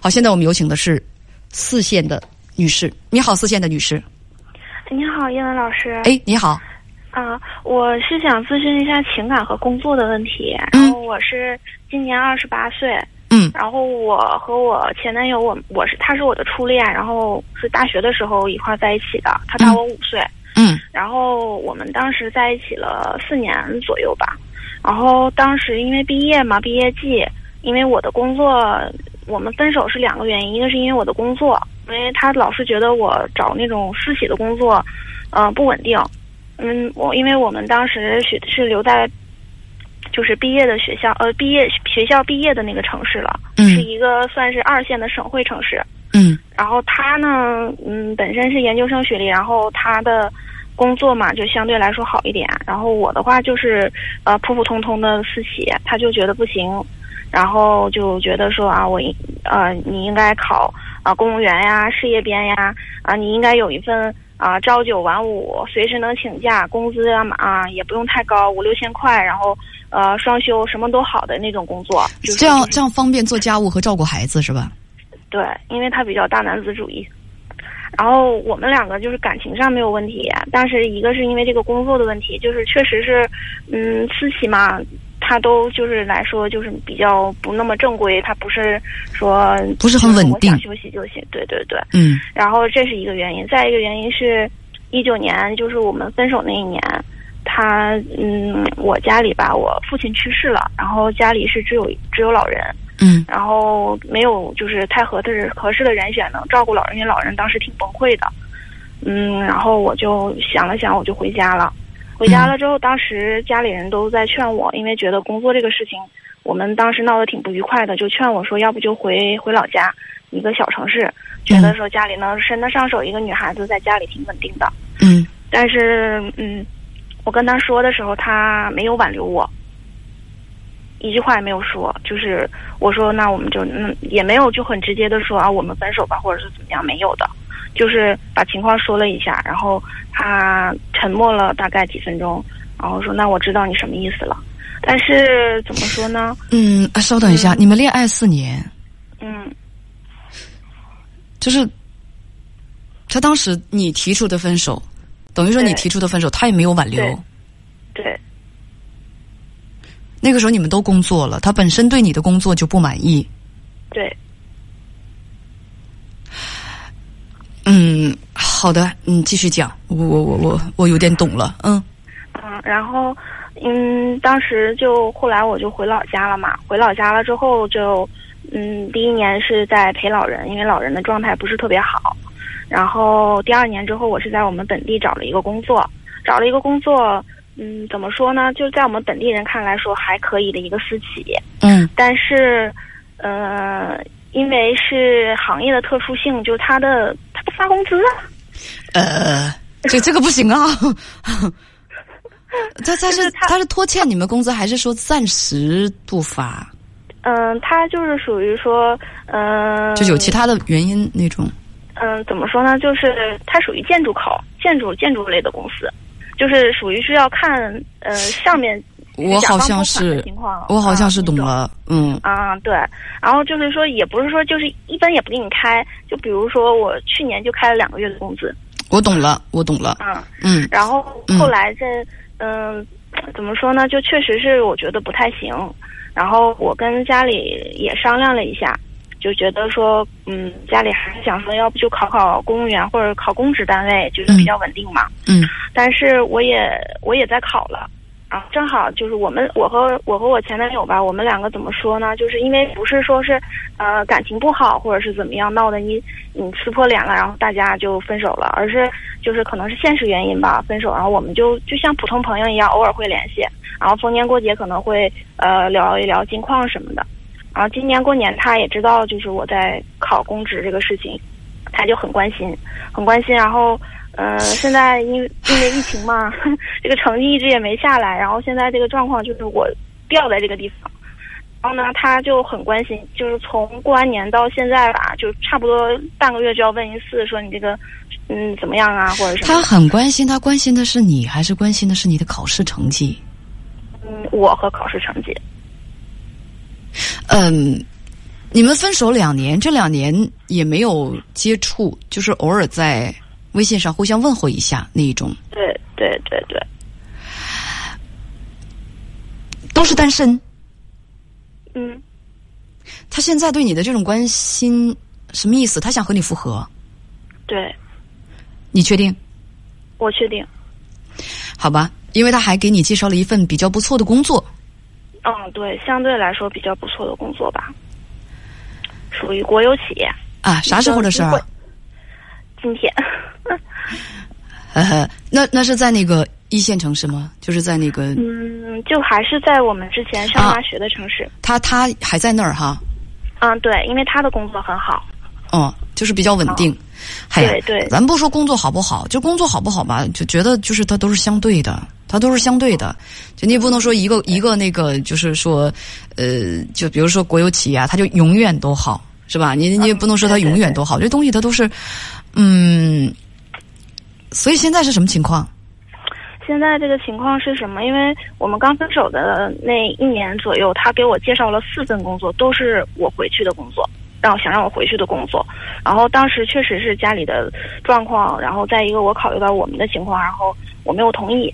好，现在我们有请的是四线的女士。你好，四线的女士。你好，叶文老师。哎，你好。啊，我是想咨询一下情感和工作的问题。嗯然后我是今年二十八岁。嗯然后我和我前男友，我我是他是我的初恋，然后是大学的时候一块儿在一起的。他大我五岁。嗯然后我们当时在一起了四年左右吧。然后当时因为毕业嘛，毕业季，因为我的工作，我们分手是两个原因，一个是因为我的工作，因为他老是觉得我找那种私企的工作，呃，不稳定。嗯，我因为我们当时学是留在，就是毕业的学校，呃，毕业学校毕业的那个城市了，嗯是一个算是二线的省会城市。嗯然后他呢，嗯，本身是研究生学历，然后他的工作嘛就相对来说好一点。然后我的话就是呃普普通通的私企，他就觉得不行，然后就觉得说啊，我应呃你应该考啊、公务员呀、事业编呀，啊你应该有一份啊、朝九晚五，随时能请假，工资啊啊也不用太高，五六千块，然后呃双休什么都好的那种工作，就是这样这样方便做家务和照顾孩子是吧？对，因为他比较大男子主义。然后我们两个就是感情上没有问题，但是一个是因为这个工作的问题，就是确实是，嗯，私企嘛，他都就是来说就是比较不那么正规，他不是说不是很稳定我想休息就行，对对对。嗯然后这是一个原因，再一个原因是，一九年就是我们分手那一年，他嗯，我家里吧，我父亲去世了，然后家里是只有只有老人，嗯然后没有就是太合适合适的人选能照顾老人，因为老人当时挺崩溃的。嗯，然后我就想了想，我就回家了。回家了之后，当时家里人都在劝我，因为觉得工作这个事情，我们当时闹得挺不愉快的，就劝我说，要不就回回老家一个小城市，觉得说家里能伸得上手一个女孩子在家里挺稳定的。嗯但是，嗯，我跟他说的时候，他没有挽留我，一句话也没有说。就是我说，那我们就嗯，也没有就很直接的说啊，我们分手吧，或者是怎么样，没有的，就是把情况说了一下，然后他沉默了大概几分钟，然后说，那我知道你什么意思了。但是怎么说呢？嗯，啊稍等一下，你们恋爱四年，嗯，就是他当时你提出的分手，等于说你提出的分手，他也没有挽留对。对那个时候你们都工作了，他本身对你的工作就不满意。对，嗯，好的，你，继续讲，我我我我我有点懂了，嗯嗯，然后，嗯，当时就后来我就回老家了嘛。回老家了之后就，嗯，第一年是在陪老人，因为老人的状态不是特别好。然后第二年之后，我是在我们本地找了一个工作，找了一个工作，嗯，怎么说呢？就是在我们本地人看来说还可以的一个私企，嗯但是，呃，因为是行业的特殊性，就是他的发工资啊。呃，这这个不行啊。他他是是他他是拖欠你们工资，还是说暂时不发？嗯，他就是属于说，嗯、就有其他的原因那种？嗯，怎么说呢？就是它属于建筑口、建筑建筑类的公司，就是属于是要看呃 上面我好像是我好像是懂了，嗯啊，对，然后就是说，也不是说就是一分也不给你开，就比如说我去年就开了两个月的工资，我懂了，我懂了，啊，嗯然后嗯后来这嗯、怎么说呢？就确实是我觉得不太行，然后我跟家里也商量了一下，就觉得说，嗯，家里还是想说，要不就考考公务员或者考公职单位，就是比较稳定嘛。嗯但是我也我也在考了，然后正好就是我们我和我和我前男友吧，我们两个怎么说呢？就是因为不是说是呃感情不好或者是怎么样闹的你你撕破脸了，然后大家就分手了，而是就是可能是现实原因吧分手，然后我们就就像普通朋友一样，偶尔会联系，然后逢年过节可能会呃聊一聊近况什么的。然后今年过年他也知道就是我在考公职这个事情，他就很关心，很关心，然后。呃，现在因为因为疫情嘛，这个成绩一直也没下来，然后现在这个状况就是我掉在这个地方，然后呢，他就很关心，就是从过完年到现在吧，就差不多半个月就要问一次，说你这个嗯怎么样啊，或者什他么他。很关心，他关心的是你，还是关心的是你的考试成绩？嗯，我和考试成绩，嗯，你们分手两年，这两年也没有接触，就是偶尔在微信上互相问候一下那一种。对对对对，都是单身。嗯，他现在对你的这种关心什么意思？他想和你复合，对，你确定？我确定。好吧，因为他还给你介绍了一份比较不错的工作。嗯，对，相对来说比较不错的工作吧，属于国有企业。啊，啥时候的事儿？今天。呵呵，那那是在那个一线城市吗？就是在那个……嗯，就还是在我们之前上大学的城市。他他还在那儿哈？嗯，对，因为他的工作很好。哦，就是比较稳定。对对，咱不说工作好不好，就工作好不好吧，就觉得就是它都是相对的，它都是相对的。就你也不能说一个一个那个，就是说，呃，就比如说国有企业啊，它就永远都好，是吧？你你也不能说它永远都好，这东西它都是，嗯。所以现在是什么情况？现在这个情况是什么？因为我们刚分手的那一年左右，他给我介绍了四份工作，都是我回去的工作，让我想让我回去的工作。然后当时确实是家里的状况，然后再一个我考虑到我们的情况，然后我没有同意。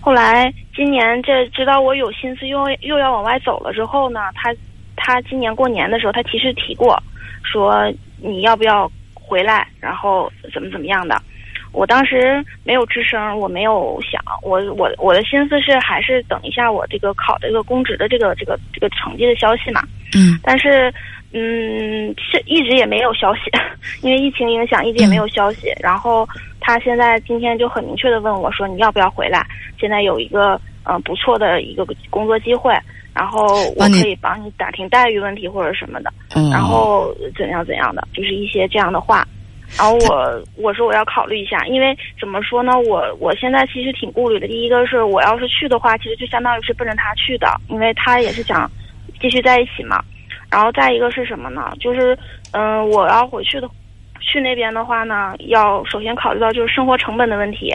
后来今年这知道我有心思又又要往外走了之后呢，他他今年过年的时候，他其实提过，说你要不要回来，然后怎么怎么样的。我当时没有吱声，我没有想，我我我的心思是还是等一下我这个考这个公职的这个这个这个成绩的消息嘛。嗯。但是，嗯，是一直也没有消息，因为疫情影响，一直也没有消息。然后他现在今天就很明确的问我说：“你要不要回来？现在有一个嗯不错的一个工作机会，然后我可以帮你打听待遇问题或者什么的，然后怎样怎样的，就是一些这样的话。”然后我我说我要考虑一下，因为怎么说呢，我我现在其实挺顾虑的。第一个是我要是去的话，其实就相当于是奔着他去的，因为他也是想继续在一起嘛。然后再一个是什么呢？就是嗯，我要回去的，去那边的话呢，要首先考虑到就是生活成本的问题。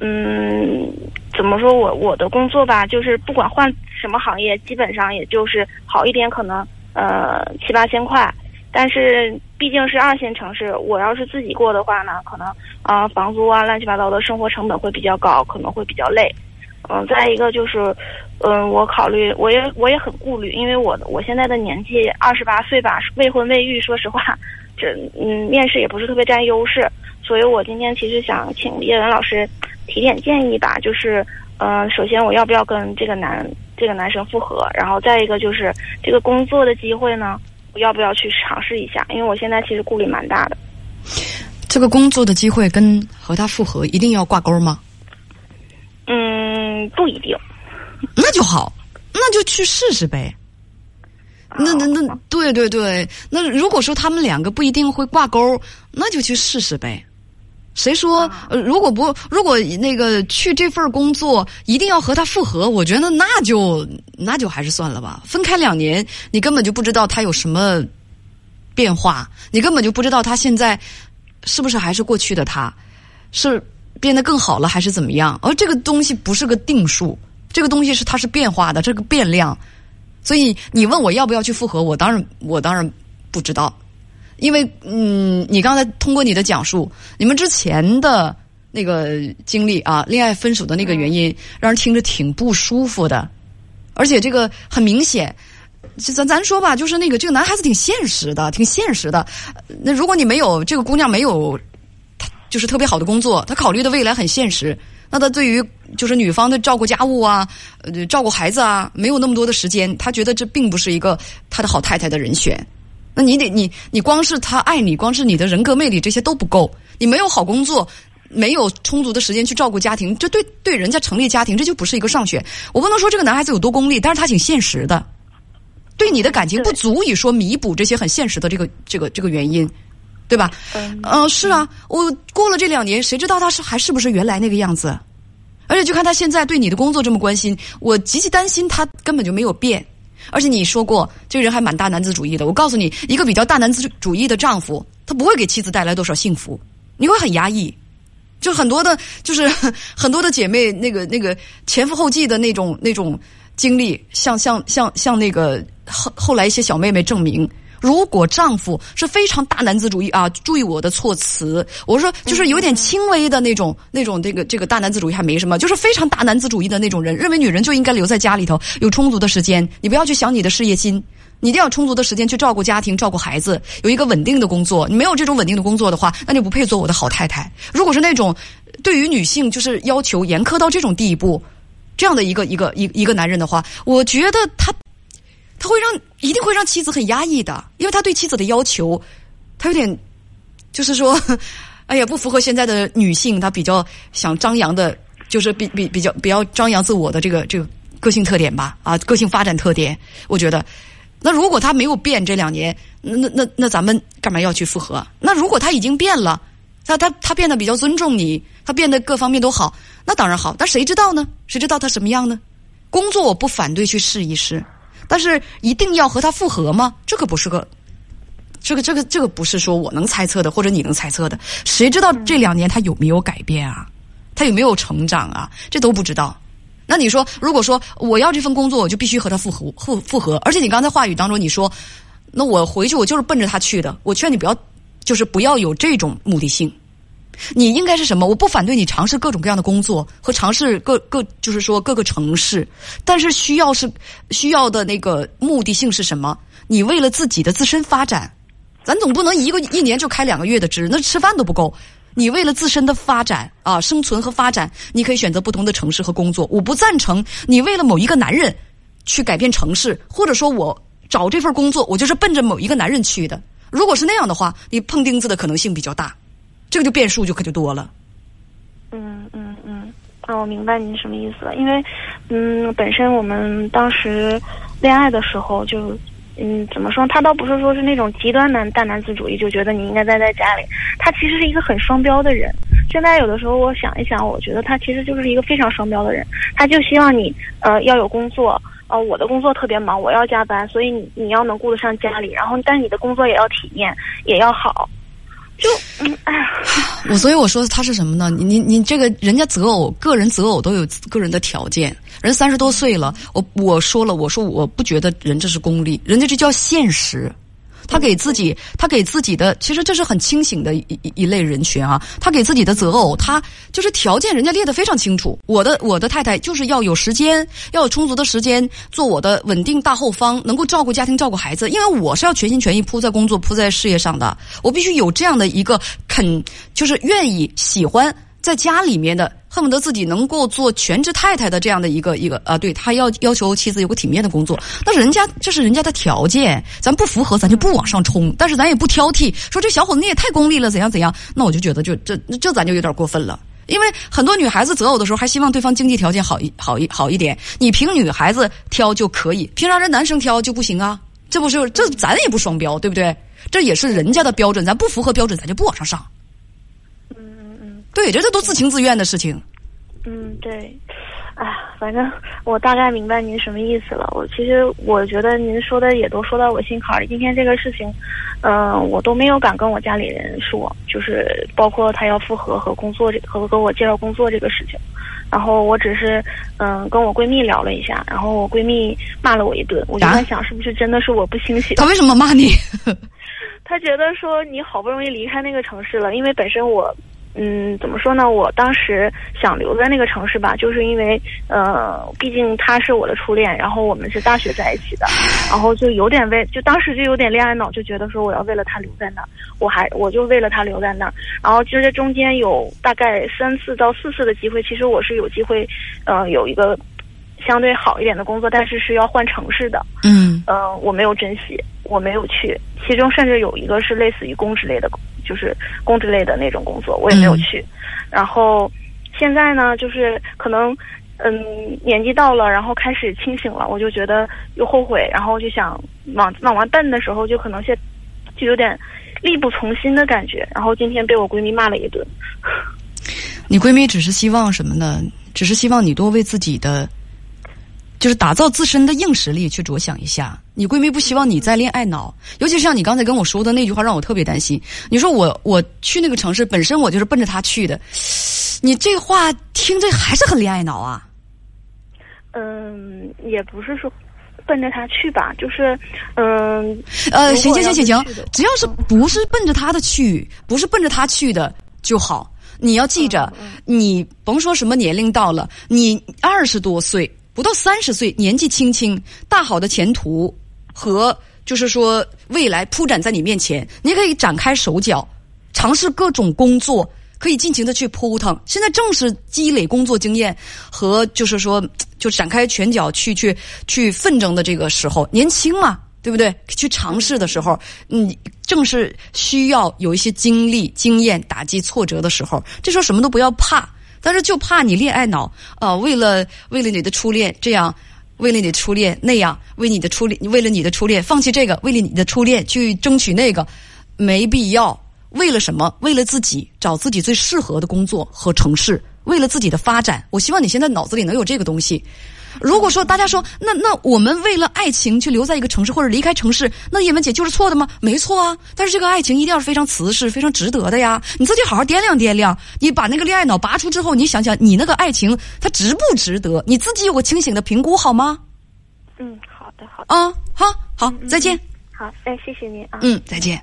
嗯，怎么说我我的工作吧，就是不管换什么行业，基本上也就是好一点可能呃七八千块。但是毕竟是二线城市，我要是自己过的话呢，可能啊房租啊乱七八糟的生活成本会比较高，可能会比较累。嗯，再一个就是，嗯，我考虑我也我也很顾虑，因为我我现在的年纪二十八岁吧，未婚未育，说实话，这嗯面试也不是特别占优势，所以我今天其实想请叶文老师提点建议吧，就是嗯，首先我要不要跟这个男这个男生复合，然后再一个就是这个工作的机会呢？我要不要去尝试一下？因为我现在其实顾虑蛮大的。这个工作的机会跟和他复合一定要挂钩吗？嗯，不一定。那就好，那就去试试呗。那那那，对对对。那如果说他们两个不一定会挂钩，那就去试试呗。谁说？呃，如果不，如果那个去这份工作一定要和他复合，我觉得那就那就还是算了吧。分开两年，你根本就不知道他有什么变化，你根本就不知道他现在是不是还是过去的他，是变得更好了还是怎么样？而这个东西不是个定数，这个东西是它是变化的，这个变量。所以你问我要不要去复合，我当然我当然不知道。因为嗯，你刚才通过你的讲述，你们之前的那个经历啊，恋爱分手的那个原因，让人听着挺不舒服的，而且这个很明显，咱咱说吧，就是那个这个男孩子挺现实的，挺现实的。那如果你没有这个姑娘没有，就是特别好的工作，她考虑的未来很现实，那她对于就是女方的照顾家务啊，呃，照顾孩子啊，没有那么多的时间，她觉得这并不是一个她的好太太的人选。那你得你你光是他爱你，光是你的人格魅力这些都不够。你没有好工作，没有充足的时间去照顾家庭，这对对人家成立家庭这就不是一个上选。我不能说这个男孩子有多功利，但是他挺现实的。对你的感情不足以说弥补这些很现实的这个这个这个原因，对吧？嗯，是啊。我过了这两年，谁知道他是还是不是原来那个样子？而且就看他现在对你的工作这么关心，我极其担心他根本就没有变。而且你说过，这个人还蛮大男子主义的。我告诉你，一个比较大男子主义的丈夫，他不会给妻子带来多少幸福，你会很压抑。就很多的，就是 很多的姐妹，那个那个前赴后继的那种那种经历，像像像像那个后后来一些小妹妹证明，如果丈夫是非常大男子主义啊，注意我的措辞，我说就是有点轻微的那种、那种这个这个大男子主义还没什么，就是非常大男子主义的那种人，认为女人就应该留在家里头，有充足的时间，你不要去想你的事业心，你一定要充足的时间去照顾家庭、照顾孩子，有一个稳定的工作。你没有这种稳定的工作的话，那就不配做我的好太太。如果是那种对于女性就是要求严苛到这种地步，这样的一个一个一一个男人的话，我觉得他。他会让一定会让妻子很压抑的，因为他对妻子的要求，他有点，就是说，哎呀，不符合现在的女性，她比较想张扬的，就是比比比较比较张扬自我的这个这个个性特点吧，啊，个性发展特点，我觉得，那如果他没有变这两年，那那那那咱们干嘛要去复合？那如果他已经变了，他他他变得比较尊重你，他变得各方面都好，那当然好，但谁知道呢？谁知道他什么样呢？工作我不反对去试一试。但是一定要和他复合吗？这个不是个，这个这个这个不是说我能猜测的，或者你能猜测的。谁知道这两年他有没有改变啊？他有没有成长啊？这都不知道。那你说，如果说我要这份工作，我就必须和他复合复复合。而且你刚才话语当中你说，那我回去我就是奔着他去的。我劝你不要，就是不要有这种目的性。你应该是什么？我不反对你尝试各种各样的工作和尝试各各，就是说各个城市，但是需要是需要的那个目的性是什么？你为了自己的自身发展，咱总不能一个一年就开两个月的职，那吃饭都不够。你为了自身的发展啊，生存和发展，你可以选择不同的城市和工作。我不赞成你为了某一个男人去改变城市，或者说我找这份工作，我就是奔着某一个男人去的。如果是那样的话，你碰钉子的可能性比较大。这个就变数就可就多了。嗯嗯嗯，啊，我明白您什么意思了。因为，嗯，本身我们当时恋爱的时候就，嗯，怎么说？他倒不是说是那种极端男大男子主义，就觉得你应该待在家里。他其实是一个很双标的人。现在有的时候我想一想，我觉得他其实就是一个非常双标的人。他就希望你呃要有工作，呃，我的工作特别忙，我要加班，所以你你要能顾得上家里，然后但你的工作也要体面，也要好。就嗯，哎呀，我所以我说他是什么呢？你你你这个人家择偶，个人择偶都有个人的条件。人三十多岁了，我我说了，我说我不觉得人这是功利，人家这叫现实。他给自己，他给自己的，其实这是很清醒的一一一类人群啊。他给自己的择偶，他就是条件，人家列的非常清楚。我的我的太太就是要有时间，要有充足的时间做我的稳定大后方，能够照顾家庭、照顾孩子。因为我是要全心全意扑在工作、扑在事业上的，我必须有这样的一个肯，就是愿意喜欢。在家里面的恨不得自己能够做全职太太的这样的一个一个啊，对他要要求妻子有个体面的工作，那人家这是人家的条件，咱不符合咱就不往上冲，但是咱也不挑剔，说这小伙子你也太功利了，怎样怎样，那我就觉得就这这咱就有点过分了，因为很多女孩子择偶的时候还希望对方经济条件好一好一好一点，你凭女孩子挑就可以，凭啥人男生挑就不行啊？这不是这咱也不双标，对不对？这也是人家的标准，咱不符合标准，咱就不往上上。对，这这都自情自愿的事情。嗯，对，哎，反正我大概明白您什么意思了。我其实我觉得您说的也都说到我心坎儿里。今天这个事情，嗯，我都没有敢跟我家里人说，就是包括他要复合和工作这和跟我介绍工作这个事情。然后我只是嗯跟我闺蜜聊了一下，然后我闺蜜骂了我一顿。我就在想，是不是真的是我不清醒？他为什么骂你？他觉得说你好不容易离开那个城市了，因为本身我。嗯，怎么说呢？我当时想留在那个城市吧，就是因为，呃，毕竟他是我的初恋，然后我们是大学在一起的，然后就有点为，就当时就有点恋爱脑，就觉得说我要为了他留在那儿，我还我就为了他留在那儿，然后就在中间有大概三次到四次的机会，其实我是有机会，呃，有一个相对好一点的工作，但是是要换城市的，嗯，呃，我没有珍惜，我没有去，其中甚至有一个是类似于公职类的。就是公职类的那种工作，我也没有去。然后现在呢，就是可能嗯年纪到了，然后开始清醒了，我就觉得又后悔，然后就想往往完奔的时候，就可能现就有点力不从心的感觉。然后今天被我闺蜜骂了一顿。你闺蜜只是希望什么呢？只是希望你多为自己的。就是打造自身的硬实力去着想一下，你闺蜜不希望你再恋爱脑，尤其是像你刚才跟我说的那句话，让我特别担心。你说我我去那个城市，本身我就是奔着他去的，你这话听着还是很恋爱脑啊？嗯，也不是说，奔着他去吧，就是嗯。呃，行行行行行只要是不是奔着他的去，不是奔着他去的就好。你要记着，你甭说什么年龄到了，你二十多岁不到三十岁，年纪轻轻，大好的前途和就是说未来铺展在你面前，你可以展开手脚，尝试各种工作，可以尽情的去扑腾。现在正是积累工作经验和就是说就展开拳脚去去去奋争的这个时候，年轻嘛。对不对？去尝试的时候，你，正是需要有一些经历、经验、打击挫折的时候。这时候什么都不要怕，但是就怕你恋爱脑啊、为了为了你的初恋这样，为了你的初恋那样，为你的初恋，为了你的初恋放弃这个，为了你的初恋去争取那个，没必要。为了什么？为了自己找自己最适合的工作和城市，为了自己的发展。我希望你现在脑子里能有这个东西。如果说大家说那那我们为了爱情去留在一个城市或者离开城市，那叶文姐就是错的吗？没错啊，但是这个爱情一定要是非常瓷实、非常值得的呀。你自己好好掂量掂量，你把那个恋爱脑拔出之后，你想想你那个爱情它值不值得？你自己有个清醒的评估好吗？嗯，好的好的，啊，好好，再见。好，哎，谢谢您啊。嗯，再见。